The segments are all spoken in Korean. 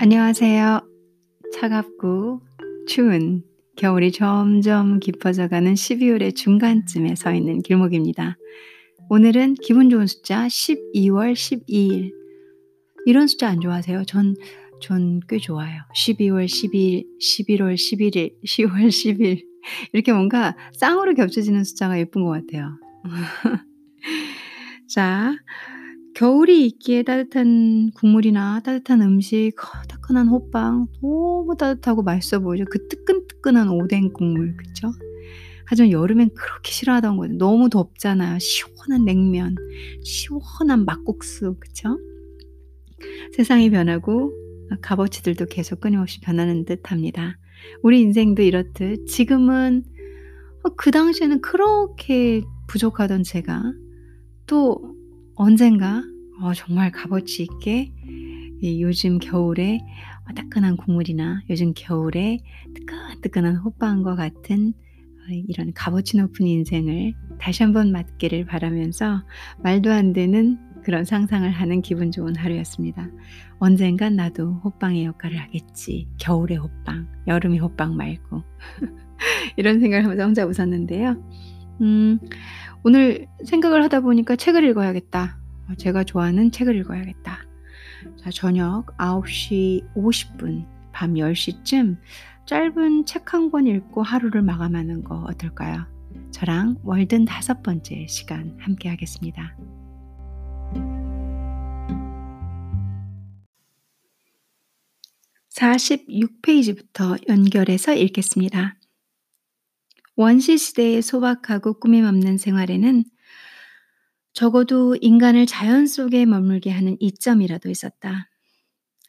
안녕하세요. 차갑고 추운 겨울이 점점 깊어져가는 12월의 중간쯤에 서 있는 길목입니다. 오늘은 기분 좋은 숫자 12월 12일. 이런 숫자 안 좋아하세요? 전, 전 꽤 좋아요. 12월 12일, 11월 11일, 10월 10일. 이렇게 뭔가 쌍으로 겹쳐지는 숫자가 예쁜 것 같아요. 자, 겨울이 있기에 따뜻한 국물이나 따뜻한 음식, 따끈한 호빵 너무 따뜻하고 맛있어 보이죠. 그 뜨끈뜨끈한 오뎅 국물, 그쵸? 하지만 여름엔 그렇게 싫어하던 거죠. 너무 덥잖아요. 시원한 냉면, 시원한 막국수, 그쵸? 세상이 변하고 값어치들도 계속 끊임없이 변하는 듯 합니다. 우리 인생도 이렇듯 지금은 그 당시에는 그렇게 부족하던 제가 또 언젠가 어, 정말 값어치 있게 요즘 겨울에 따끈한 국물이나 요즘 겨울에 뜨끈뜨끈한 호빵과 같은 어, 이런 값어치 높은 인생을 다시 한번 맞기를 바라면서 말도 안 되는 그런 상상을 하는 기분 좋은 하루였습니다. 언젠간 나도 호빵의 역할을 하겠지. 겨울의 호빵, 여름의 호빵 말고. 이런 생각을 하면서 혼자 웃었는데요. 음, 오늘 생각을 하다 보니까 책을 읽어야겠다. 어, 제가 좋아하는 책을 읽어야겠다. 자, 저녁 9시 50분, 밤 10시쯤 짧은 책 한 권 읽고 하루를 마감하는 거 어떨까요? 저랑 월든 다섯 번째 시간 함께 하겠습니다. 4 6 페이지부터 연결해서 읽겠습니다. 원시 시대의 소박하고 꾸밈 없는 생활에는 적어도 인간을 자연 속에 머물게 하는 이점이라도 있었다.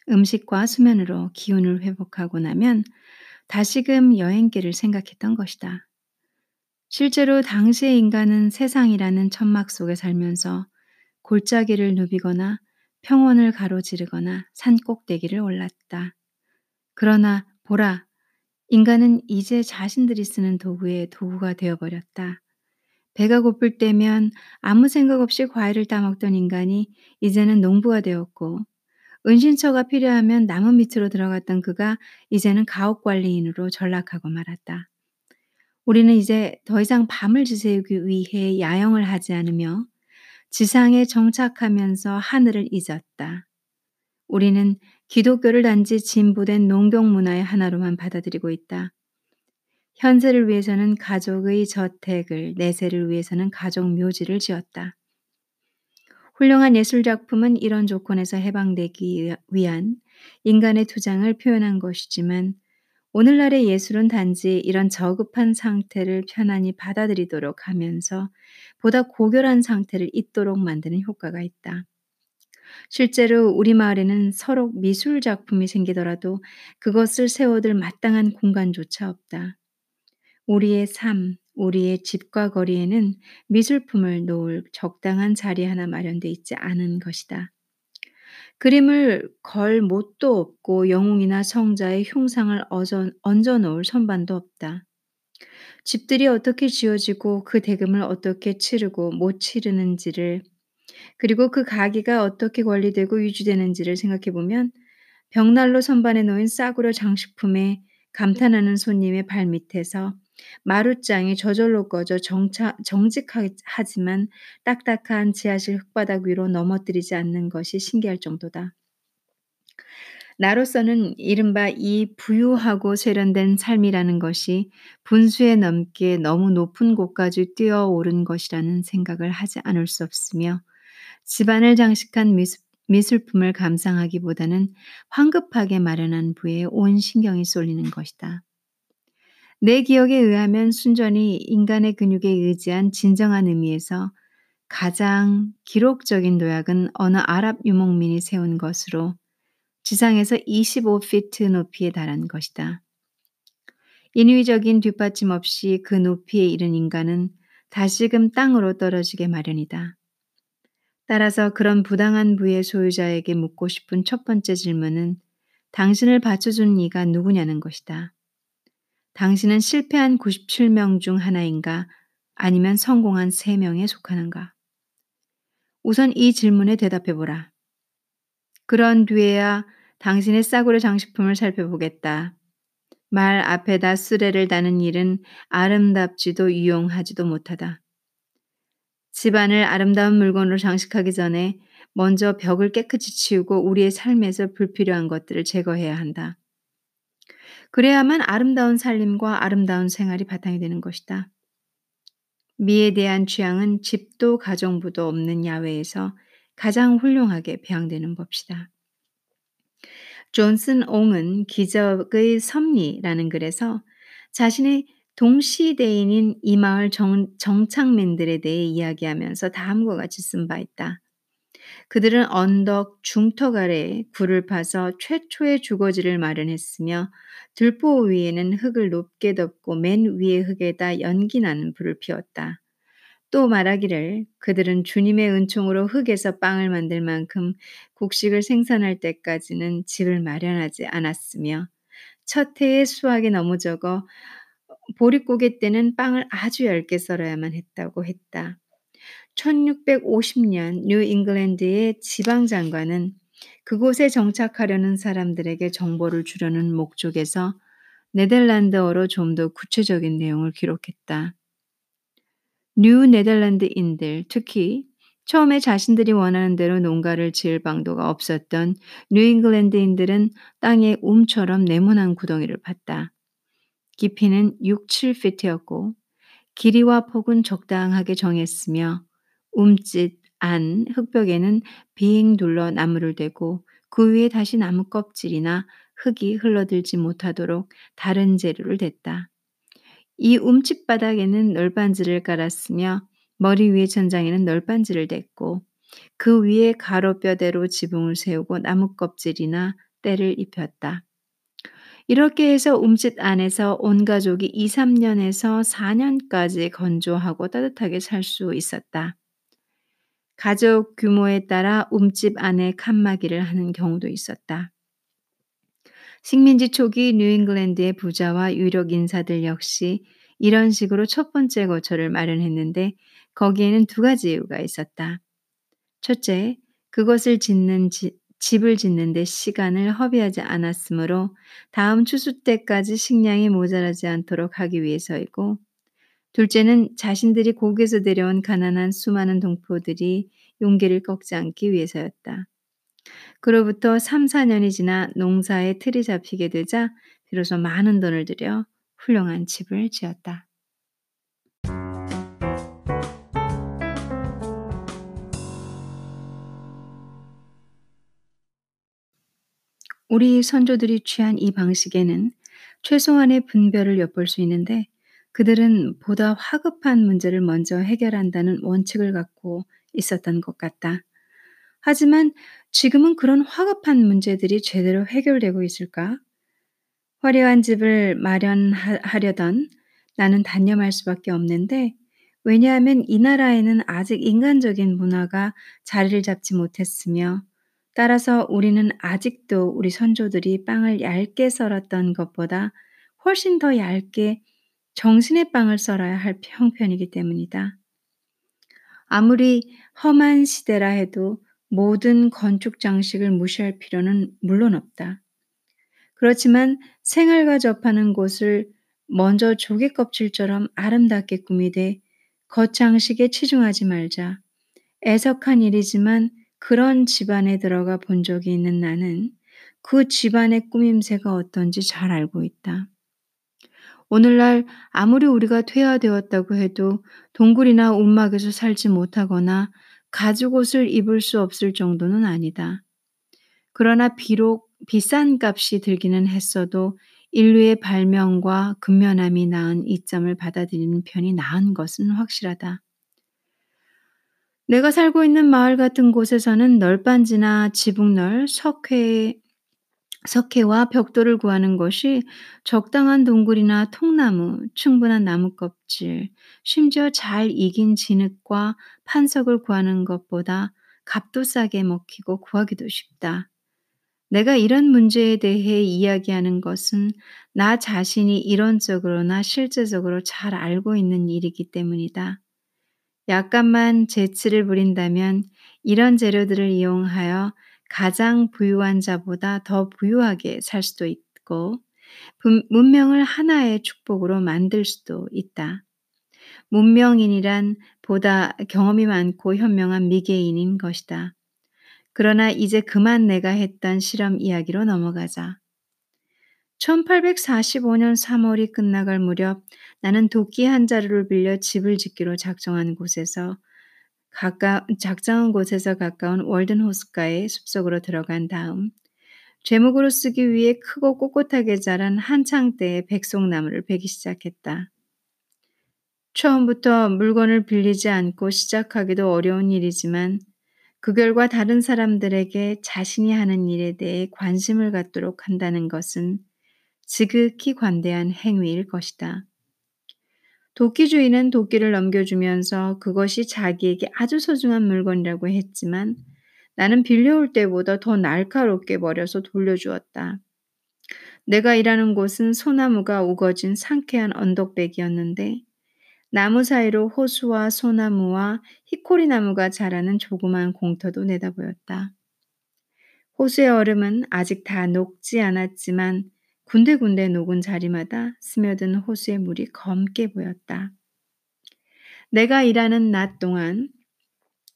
음식과 수면으로 기운을 회복하고 나면 다시금 여행길을 생각했던 것이다. 실제로 당시의 인간은 세상이라는 천막 속에 살면서 골짜기를 누비거나 평원을 가로지르거나 산 꼭대기를 올랐다. 그러나 보라, 인간은 이제 자신들이 쓰는 도구의 도구가 되어버렸다. 배가 고플 때면 아무 생각 없이 과일을 따먹던 인간이 이제는 농부가 되었고, 은신처가 필요하면 나무 밑으로 들어갔던 그가 이제는 가옥 관리인으로 전락하고 말았다. 우리는 이제 더 이상 밤을 지새우기 위해 야영을 하지 않으며 지상에 정착하면서 하늘을 잊었다. 우리는 기독교를 단지 진보된 농경 문화의 하나로만 받아들이고 있다. 현세를 위해서는 가족의 저택을, 내세를 위해서는 가족 묘지를 지었다. 훌륭한 예술 작품은 이런 조건에서 해방되기 위한 인간의 투장을 표현한 것이지만 오늘날의 예술은 단지 이런 저급한 상태를 편안히 받아들이도록 하면서 보다 고결한 상태를 잇도록 만드는 효과가 있다. 실제로 우리 마을에는 서로 미술 작품이 생기더라도 그것을 세워둘 마땅한 공간조차 없다. 우리의 삶, 우리의 집과 거리에는 미술품을 놓을 적당한 자리 하나 마련돼 있지 않은 것이다. 그림을 걸 못도 없고 영웅이나 성자의 흉상을 얹어 놓을 선반도 없다. 집들이 어떻게 지어지고 그 대금을 어떻게 치르고 못 치르는지를 그리고 그 가기가 어떻게 관리되고 유지되는지를 생각해 보면 벽난로 선반에 놓인 싸구려 장식품에 감탄하는 손님의 발밑에서 마룻장이 저절로 꺼져 정차, 정직하지만 딱딱한 지하실 흙바닥 위로 넘어뜨리지 않는 것이 신기할 정도다. 나로서는 이른바 이 부유하고 세련된 삶이라는 것이 분수에 넘게 너무 높은 곳까지 뛰어오른 것이라는 생각을 하지 않을 수 없으며 집안을 장식한 미술, 미술품을 감상하기보다는 황급하게 마련한 부에 온 신경이 쏠리는 것이다. 내 기억에 의하면 순전히 인간의 근육에 의지한 진정한 의미에서 가장 기록적인 도약은 어느 아랍 유목민이 세운 것으로 지상에서 25피트 높이에 달한 것이다. 인위적인 뒷받침 없이 그 높이에 이른 인간은 다시금 땅으로 떨어지게 마련이다. 따라서 그런 부당한 부의 소유자에게 묻고 싶은 첫 번째 질문은 당신을 받쳐준 이가 누구냐는 것이다. 당신은 실패한 97명 중 하나인가 아니면 성공한 3명에 속하는가? 우선 이 질문에 대답해 보라. 그런 뒤에야 당신의 싸구려 장식품을 살펴보겠다. 말 앞에다 수레를 다는 일은 아름답지도 유용하지도 못하다. 집안을 아름다운 물건으로 장식하기 전에 먼저 벽을 깨끗이 치우고 우리의 삶에서 불필요한 것들을 제거해야 한다. 그래야만 아름다운 살림과 아름다운 생활이 바탕이 되는 것이다. 미에 대한 취향은 집도 가정부도 없는 야외에서 가장 훌륭하게 배양되는 법이다. 존슨 옹은 기적의 섭리라는 글에서 자신의 동시대인인 이 마을 정, 정착민들에 대해 이야기하면서 다음과 같이 쓴 바 있다. 그들은 언덕 중턱 아래에 굴을 파서 최초의 주거지를 마련했으며 들보 위에는 흙을 높게 덮고 맨 위의 흙에다 연기 나는 불을 피웠다. 또 말하기를 그들은 주님의 은총으로 흙에서 빵을 만들 만큼 곡식을 생산할 때까지는 집을 마련하지 않았으며 첫 해에 수확이 너무 적어 보릿고개 때는 빵을 아주 얇게 썰어야만 했다고 했다. 1650년 뉴 잉글랜드의 지방 장관은 그곳에 정착하려는 사람들에게 정보를 주려는 목적에서 네덜란드어로 좀 더 구체적인 내용을 기록했다. 뉴 네덜란드인들, 특히 처음에 자신들이 원하는 대로 농가를 지을 방도가 없었던 뉴 잉글랜드인들은 땅에 움처럼 네모난 구덩이를 팠다. 깊이는 6, 7피트였고 길이와 폭은 적당하게 정했으며 움집 안 흙벽에는 빙 둘러 나무를 대고 그 위에 다시 나무 껍질이나 흙이 흘러들지 못하도록 다른 재료를 댔다. 이 움집 바닥에는 널빤지를 깔았으며 머리 위의 천장에는 널빤지를 댔고 그 위에 가로뼈대로 지붕을 세우고 나무 껍질이나 때를 입혔다. 이렇게 해서 움집 안에서 온 가족이 2, 3년에서 4년까지 건조하고 따뜻하게 살 수 있었다. 가족 규모에 따라 움집 안에 칸막이를 하는 경우도 있었다. 식민지 초기 뉴잉글랜드의 부자와 유력 인사들 역시 이런 식으로 첫 번째 거처를 마련했는데 거기에는 두 가지 이유가 있었다. 첫째, 그것을 짓는 지, 집을 짓는 데 시간을 허비하지 않았으므로 다음 추수 때까지 식량이 모자라지 않도록 하기 위해서이고 둘째는 자신들이 고국에서 데려온 가난한 수많은 동포들이 용기를 꺾지 않기 위해서였다. 그로부터 3, 4년이 지나 농사에 틀이 잡히게 되자 비로소 많은 돈을 들여 훌륭한 집을 지었다. 우리 선조들이 취한 이 방식에는 최소한의 분별을 엿볼 수 있는데 그들은 보다 화급한 문제를 먼저 해결한다는 원칙을 갖고 있었던 것 같다. 하지만 지금은 그런 화급한 문제들이 제대로 해결되고 있을까? 화려한 집을 마련하려던 나는 단념할 수밖에 없는데 왜냐하면 이 나라에는 아직 인간적인 문화가 자리를 잡지 못했으며 따라서 우리는 아직도 우리 선조들이 빵을 얇게 썰었던 것보다 훨씬 더 얇게 정신의 빵을 썰어야 할 형편이기 때문이다. 아무리 험한 시대라 해도 모든 건축 장식을 무시할 필요는 물론 없다. 그렇지만 생활과 접하는 곳을 먼저 조개 껍질처럼 아름답게 꾸미되 겉장식에 치중하지 말자. 애석한 일이지만 그런 집안에 들어가 본 적이 있는 나는 그 집안의 꾸밈새가 어떤지 잘 알고 있다. 오늘날 아무리 우리가 퇴화되었다고 해도 동굴이나 움막에서 살지 못하거나 가죽 옷을 입을 수 없을 정도는 아니다. 그러나 비록 비싼 값이 들기는 했어도 인류의 발명과 근면함이 낳은 이점을 받아들이는 편이 나은 것은 확실하다. 내가 살고 있는 마을 같은 곳에서는 널빤지나 지붕널, 석회, 석회와 벽돌을 구하는 것이 적당한 동굴이나 통나무, 충분한 나무 껍질, 심지어 잘 익인 진흙과 판석을 구하는 것보다 값도 싸게 먹히고 구하기도 쉽다. 내가 이런 문제에 대해 이야기하는 것은 나 자신이 이론적으로나 실제적으로 잘 알고 있는 일이기 때문이다. 약간만 재치를 부린다면 이런 재료들을 이용하여 가장 부유한 자보다 더 부유하게 살 수도 있고 문명을 하나의 축복으로 만들 수도 있다. 문명인이란 보다 경험이 많고 현명한 미개인인 것이다. 그러나 이제 그만 내가 했던 실험 이야기로 넘어가자. 1845년 3월이 끝나갈 무렵 나는 도끼 한 자루를 빌려 집을 짓기로 작정한 곳에서 가까, 작정한 곳에서 가까운 월든 호숫가의 숲속으로 들어간 다음 제목으로 쓰기 위해 크고 꼿꼿하게 자란 한창때의 백송나무를 베기 시작했다. 처음부터 물건을 빌리지 않고 시작하기도 어려운 일이지만 그 결과 다른 사람들에게 자신이 하는 일에 대해 관심을 갖도록 한다는 것은 지극히 관대한 행위일 것이다. 도끼주인은 도끼를 넘겨주면서 그것이 자기에게 아주 소중한 물건이라고 했지만 나는 빌려올 때보다 더 날카롭게 버려서 돌려주었다. 내가 일하는 곳은 소나무가 우거진 상쾌한 언덕백이었는데 나무 사이로 호수와 소나무와 히코리 나무가 자라는 조그만 공터도 내다보였다. 호수의 얼음은 아직 다 녹지 않았지만 군데군데 녹은 자리마다 스며든 호수의 물이 검게 보였다. 내가 일하는 낮 동안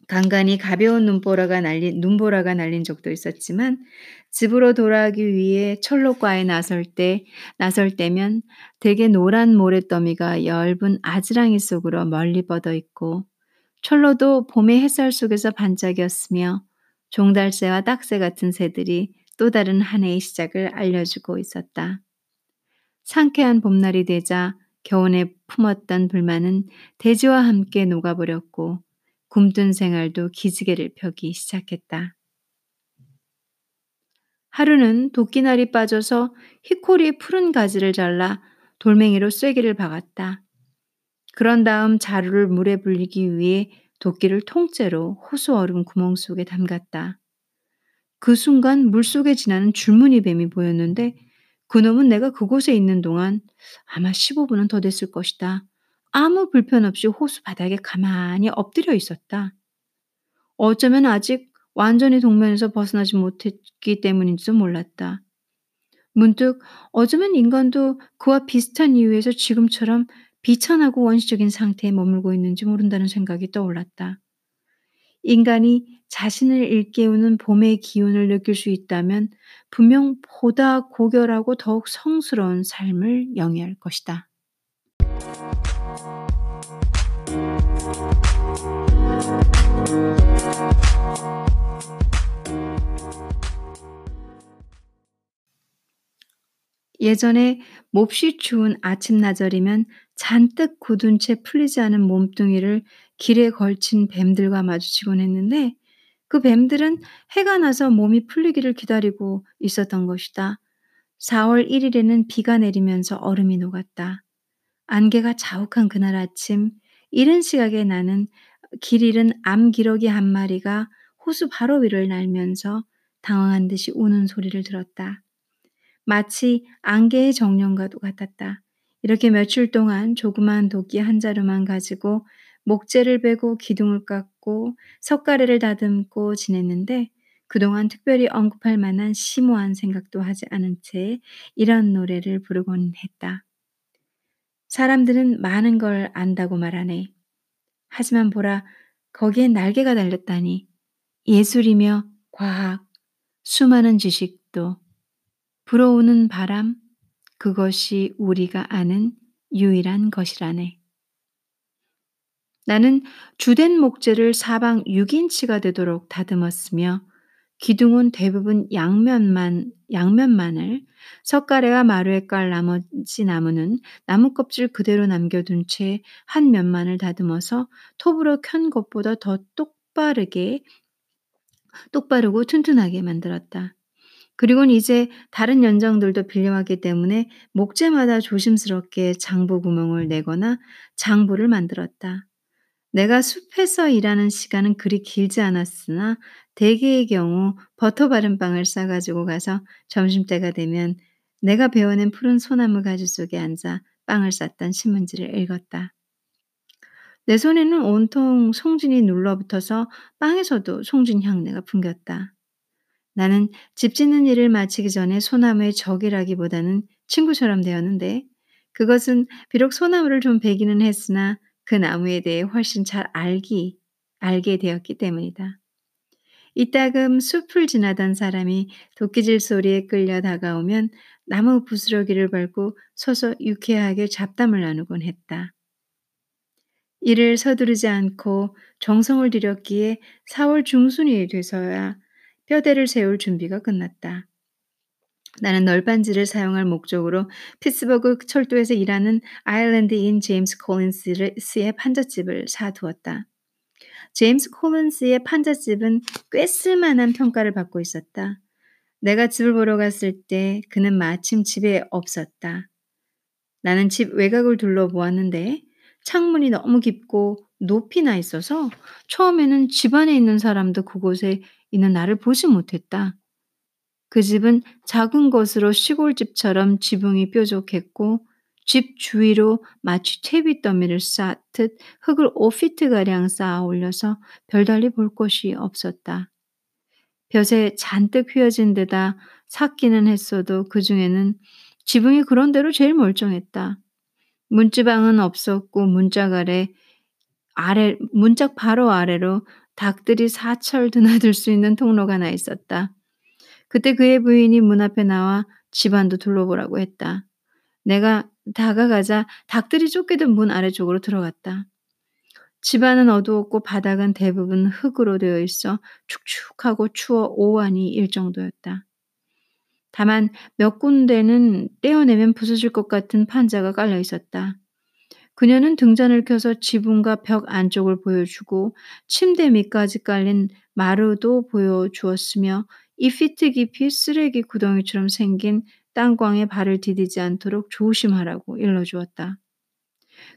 간간히 가벼운 눈보라가 날린, 눈보라가 날린 적도 있었지만 집으로 돌아가기 위해 철로과에 나설 때, 나설 때면 대개 노란 모래더미가 엷은 아지랑이 속으로 멀리 뻗어 있고 철로도 봄의 햇살 속에서 반짝였으며 종달새와 딱새 같은 새들이 또 다른 한 해의 시작을 알려주고 있었다. 상쾌한 봄날이 되자 겨운에 품었던 불만은 대지와 함께 녹아버렸고 굼뜬 생활도 기지개를 펴기 시작했다. 하루는 도끼날이 빠져서 히코리의 푸른 가지를 잘라 돌멩이로 쐐기를 박았다. 그런 다음 자루를 물에 불리기 위해 도끼를 통째로 호수 얼음 구멍 속에 담갔다. 그 순간 물속에 지나는 줄무늬 뱀이 보였는데 그놈은 내가 그곳에 있는 동안 아마 15분은 더 됐을 것이다. 아무 불편 없이 호수 바닥에 가만히 엎드려 있었다. 어쩌면 아직 완전히 동면에서 벗어나지 못했기 때문인지도 몰랐다. 문득 어쩌면 인간도 그와 비슷한 이유에서 지금처럼 비천하고 원시적인 상태에 머물고 있는지 모른다는 생각이 떠올랐다. 인간이 자신을 일깨우는 봄의 기운을 느낄 수 있다면 분명 보다 고결하고 더욱 성스러운 삶을 영위할 것이다. 예전에 몹시 추운 아침나절이면 잔뜩 굳은 채 풀리지 않은 몸뚱이를 길에 걸친 뱀들과 마주치곤 했는데 그 뱀들은 해가 나서 몸이 풀리기를 기다리고 있었던 것이다. 4월 1일에는 비가 내리면서 얼음이 녹았다. 안개가 자욱한 그날 아침 이른 시각에 나는 길 잃은 암기러기 한 마리가 호수 바로 위를 날면서 당황한 듯이 우는 소리를 들었다. 마치 안개의 정령과도 같았다. 이렇게 며칠 동안 조그만 도끼 한 자루만 가지고 목재를 베고 기둥을 깎고 석가래를 다듬고 지냈는데 그동안 특별히 언급할 만한 심오한 생각도 하지 않은 채 이런 노래를 부르곤 했다. 사람들은 많은 걸 안다고 말하네. 하지만 보라, 거기에 날개가 달렸다니. 예술이며 과학, 수많은 지식도 불어오는 바람, 그것이 우리가 아는 유일한 것이라네. 나는 주된 목재를 사방 6인치가 되도록 다듬었으며 기둥은 대부분 양면만 양면만을 석가래와 마루에 깔 나머지 나무는 나무 껍질 그대로 남겨둔 채 한 면만을 다듬어서 톱으로 켠 것보다 더 똑바르게 똑바르고 튼튼하게 만들었다. 그리곤 이제 다른 연장들도 빌려왔기 때문에 목재마다 조심스럽게 장부 구멍을 내거나 장부를 만들었다. 내가 숲에서 일하는 시간은 그리 길지 않았으나 대개의 경우 버터 바른 빵을 싸가지고 가서 점심때가 되면 내가 베어낸 푸른 소나무 가지 속에 앉아 빵을 쌌던 신문지를 읽었다. 내 손에는 온통 송진이 눌러붙어서 빵에서도 송진 향내가 풍겼다. 나는 집 짓는 일을 마치기 전에 소나무의 적이라기보다는 친구처럼 되었는데 그것은 비록 소나무를 좀 베기는 했으나 그 나무에 대해 훨씬 잘 알기, 알게 되었기 때문이다. 이따금 숲을 지나던 사람이 도끼질 소리에 끌려 다가오면 나무 부스러기를 밟고 서서 유쾌하게 잡담을 나누곤 했다. 이를 서두르지 않고 정성을 들였기에 4월 중순이 돼서야 뼈대를 세울 준비가 끝났다. 나는 널빤지를 사용할 목적으로 피츠버그 철도에서 일하는 아일랜드인 제임스 콜린스의 판잣집을 사두었다. 제임스 콜린스의 판잣집은 꽤 쓸만한 평가를 받고 있었다. 내가 집을 보러 갔을 때 그는 마침 집에 없었다. 나는 집 외곽을 둘러보았는데 창문이 너무 깊고 높이 나 있어서 처음에는 집 안에 있는 사람도 그곳에 있는 나를 보지 못했다. 그 집은 작은 것으로 시골집처럼 지붕이 뾰족했고 집 주위로 마치 퇴비더미를 쌓듯 흙을 5피트가량 쌓아 올려서 별달리 볼 곳이 없었다. 볕에 잔뜩 휘어진 데다 삭기는 했어도 그 중에는 지붕이 그런 대로 제일 멀쩡했다. 문지방은 없었고 문짝 아래 아래 문짝 바로 아래로 닭들이 사철 드나들 수 있는 통로가 나 있었다. 그때 그의 부인이 문 앞에 나와 집안도 둘러보라고 했다. 내가 다가가자 닭들이 쫓기듯 문 아래쪽으로 들어갔다. 집안은 어두웠고 바닥은 대부분 흙으로 되어 있어 축축하고 추워 오한이 일 정도였다. 다만 몇 군데는 떼어내면 부서질 것 같은 판자가 깔려 있었다. 그녀는 등잔을 켜서 지붕과 벽 안쪽을 보여주고 침대 밑까지 깔린 마루도 보여주었으며 이 피트 깊이 쓰레기 구덩이처럼 생긴 땅광에 발을 디디지 않도록 조심하라고 일러주었다.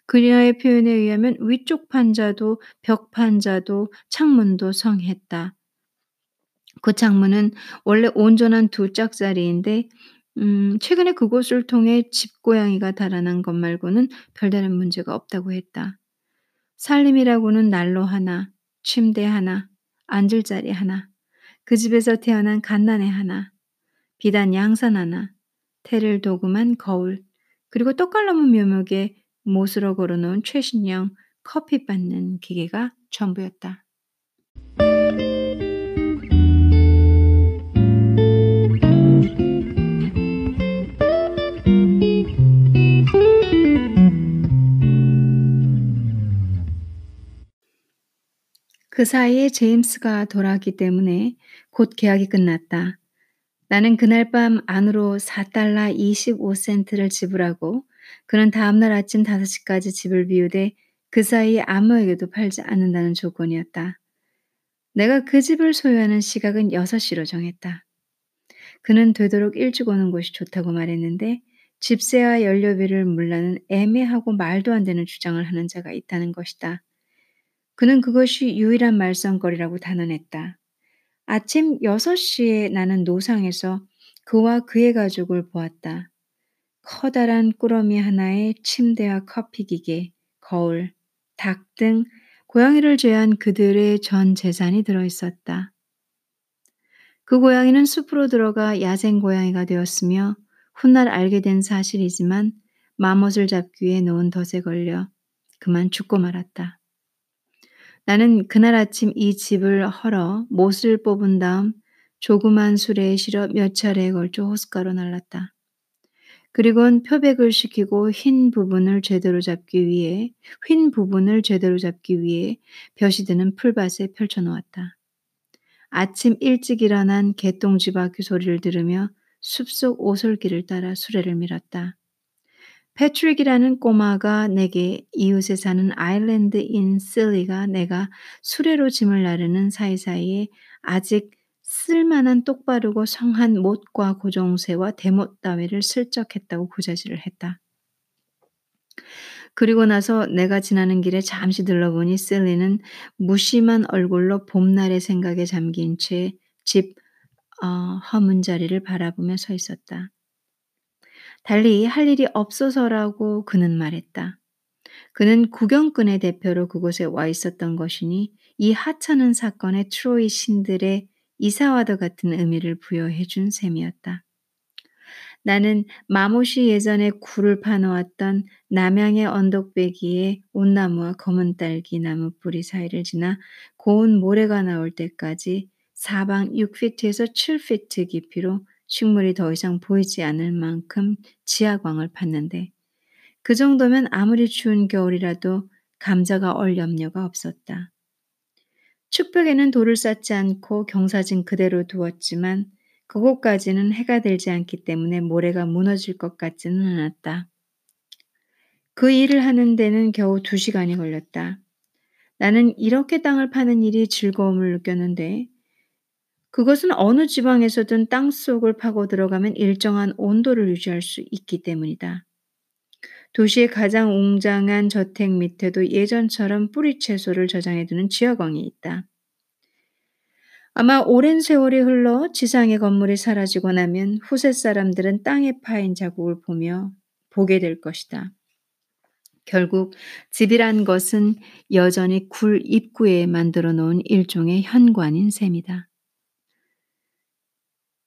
그녀의 표현에 의하면 위쪽 판자도 벽 판자도 창문도 성했다. 그 창문은 원래 온전한 두 짝짜리인데 음, 최근에 그곳을 통해 집고양이가 달아난 것 말고는 별다른 문제가 없다고 했다. 살림이라고는 난로 하나, 침대 하나, 앉을 자리 하나, 그 집에서 태어난 갓난애 하나, 비단 양산 하나, 테를 도금한 거울, 그리고 떡갈나무 묘목에 못으로 걸어놓은 최신형 커피 받는 기계가 전부였다. 그 사이에 제임스가 돌아왔기 때문에 곧 계약이 끝났다. 나는 그날 밤 안으로 4달러 25센트를 지불하고 그는 다음날 아침 5시까지 집을 비우되 그 사이에 아무에게도 팔지 않는다는 조건이었다. 내가 그 집을 소유하는 시각은 6시로 정했다. 그는 되도록 일찍 오는 곳이 좋다고 말했는데 집세와 연료비를 물라는 애매하고 말도 안 되는 주장을 하는 자가 있다는 것이다. 그는 그것이 유일한 말썽거리라고 단언했다. 아침 6시에 나는 노상에서 그와 그의 가족을 보았다. 커다란 꾸러미 하나에 침대와 커피 기계, 거울, 닭 등 고양이를 제한 그들의 전 재산이 들어 있었다. 그 고양이는 숲으로 들어가 야생 고양이가 되었으며 훗날 알게 된 사실이지만 마못을 잡기 위해 놓은 덫에 걸려 그만 죽고 말았다. 나는 그날 아침 이 집을 헐어 못을 뽑은 다음 조그만 수레에 실어 몇 차례에 걸쳐 호숫가로 날랐다. 그리곤 표백을 시키고 흰 부분을 제대로 잡기 위해 흰 부분을 제대로 잡기 위해 벼시 드는 풀밭에 펼쳐 놓았다. 아침 일찍 일어난 개똥쥐 바퀴 소리를 들으며 숲속 오솔길을 따라 수레를 밀었다. 패트릭이라는 꼬마가 내게 이웃에 사는 아일랜드인 실리가 내가 수레로 짐을 나르는 사이사이에 아직 쓸만한 똑바르고 성한 못과 고정쇠와 대못 따위를 슬쩍 했다고 고자질을 했다. 그리고 나서 내가 지나는 길에 잠시 들러보니 실리는 무심한 얼굴로 봄날의 생각에 잠긴 채집 어, 허문 자리를 바라보며 서 있었다. 달리 할 일이 없어서라고 그는 말했다. 그는 구경꾼의 대표로 그곳에 와 있었던 것이니 이 하찮은 사건에 트로이 신들의 이사와도 같은 의미를 부여해 준 셈이었다. 나는 마못이 예전에 굴을 파놓았던 남양의 언덕배기에 온나무와 검은 딸기 나무 뿌리 사이를 지나 고운 모래가 나올 때까지 사방 6피트에서 7피트 깊이로 식물이 더 이상 보이지 않을 만큼 지하광을 팠는데 그 정도면 아무리 추운 겨울이라도 감자가 얼 염려가 없었다. 축벽에는 돌을 쌓지 않고 경사진 그대로 두었지만 그곳까지는 해가 들지 않기 때문에 모래가 무너질 것 같지는 않았다. 그 일을 하는 데는 겨우 두 시간이 걸렸다. 나는 이렇게 땅을 파는 일이 즐거움을 느꼈는데 그것은 어느 지방에서든 땅 속을 파고 들어가면 일정한 온도를 유지할 수 있기 때문이다. 도시의 가장 웅장한 저택 밑에도 예전처럼 뿌리 채소를 저장해두는 지하광이 있다. 아마 오랜 세월이 흘러 지상의 건물이 사라지고 나면 후세 사람들은 땅에 파인 자국을 보며 보게 될 것이다. 결국 집이란 것은 여전히 굴 입구에 만들어 놓은 일종의 현관인 셈이다.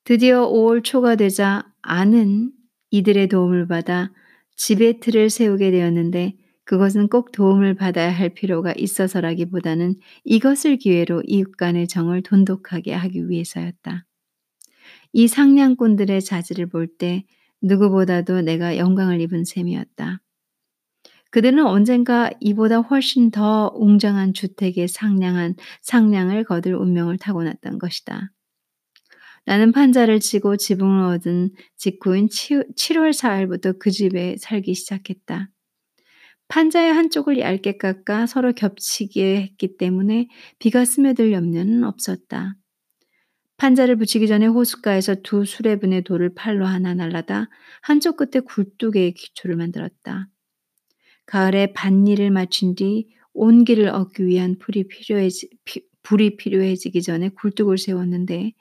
드디어 5월 초가 되자 아는 이들의 도움을 받아 집의 틀을 세우게 되었는데 그것은 꼭 도움을 받아야 할 필요가 있어서라기보다는 이것을 기회로 이웃 간의 정을 돈독하게 하기 위해서였다. 이 상냥꾼들의 자질을 볼 때 누구보다도 내가 영광을 입은 셈이었다. 그들은 언젠가 이보다 훨씬 더 웅장한 주택의 상냥한 상냥을 거둘 운명을 타고났던 것이다. 나는 판자를 치고 지붕을 얻은 직후인 7월 4일부터 그 집에 살기 시작했다. 판자의 한쪽을 얇게 깎아 서로 겹치게 했기 때문에 비가 스며들 염려는 없었다. 판자를 붙이기 전에 호숫가에서 두 수레분의 돌을 팔로 하나 날라다 한쪽 끝에 굴뚝의 기초를 만들었다. 가을에 밭일을 마친 뒤 온기를 얻기 위한 불이 필요해지, 피, 불이 필요해지기 전에 굴뚝을 세웠는데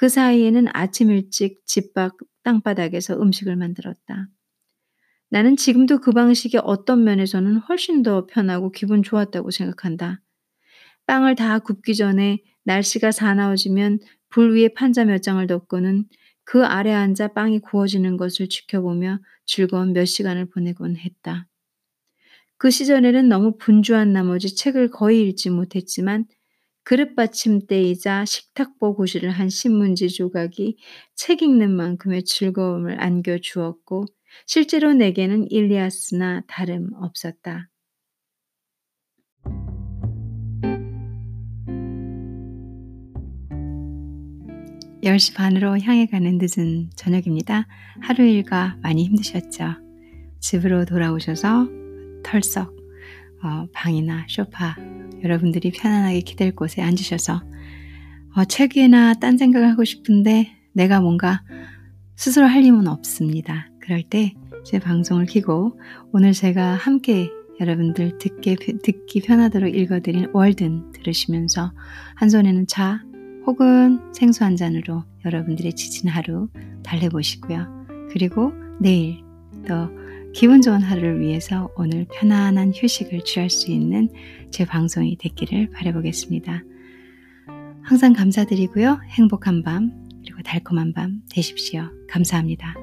그 사이에는 아침 일찍 집 밖 땅바닥에서 음식을 만들었다. 나는 지금도 그 방식이 어떤 면에서는 훨씬 더 편하고 기분 좋았다고 생각한다. 빵을 다 굽기 전에 날씨가 사나워지면 불 위에 판자 몇 장을 덮고는 그 아래 앉아 빵이 구워지는 것을 지켜보며 즐거운 몇 시간을 보내곤 했다. 그 시절에는 너무 분주한 나머지 책을 거의 읽지 못했지만 그릇 받침대이자 식탁보 고시를 한 신문지 조각이 책 읽는 만큼의 즐거움을 안겨주었고 실제로 내게는 일리아스나 다름 없었다. 10시 반으로 향해 가는 늦은 저녁입니다. 하루 일과 많이 힘드셨죠? 집으로 돌아오셔서 털썩 어, 방이나 쇼파 여러분들이 편안하게 기댈 곳에 앉으셔서 어, 책이나 딴 생각을 하고 싶은데 내가 뭔가 스스로 할 힘은 없습니다. 그럴 때 제 방송을 키고 오늘 제가 함께 여러분들 듣기, 듣기 편하도록 읽어드린 월든 들으시면서 한 손에는 차 혹은 생수 한 잔으로 여러분들의 지친 하루 달래보시고요. 그리고 내일 또 기분 좋은 하루를 위해서 오늘 편안한 휴식을 취할 수 있는 제 방송이 됐기를 바라보겠습니다. 항상 감사드리고요. 행복한 밤 그리고 달콤한 밤 되십시오. 감사합니다.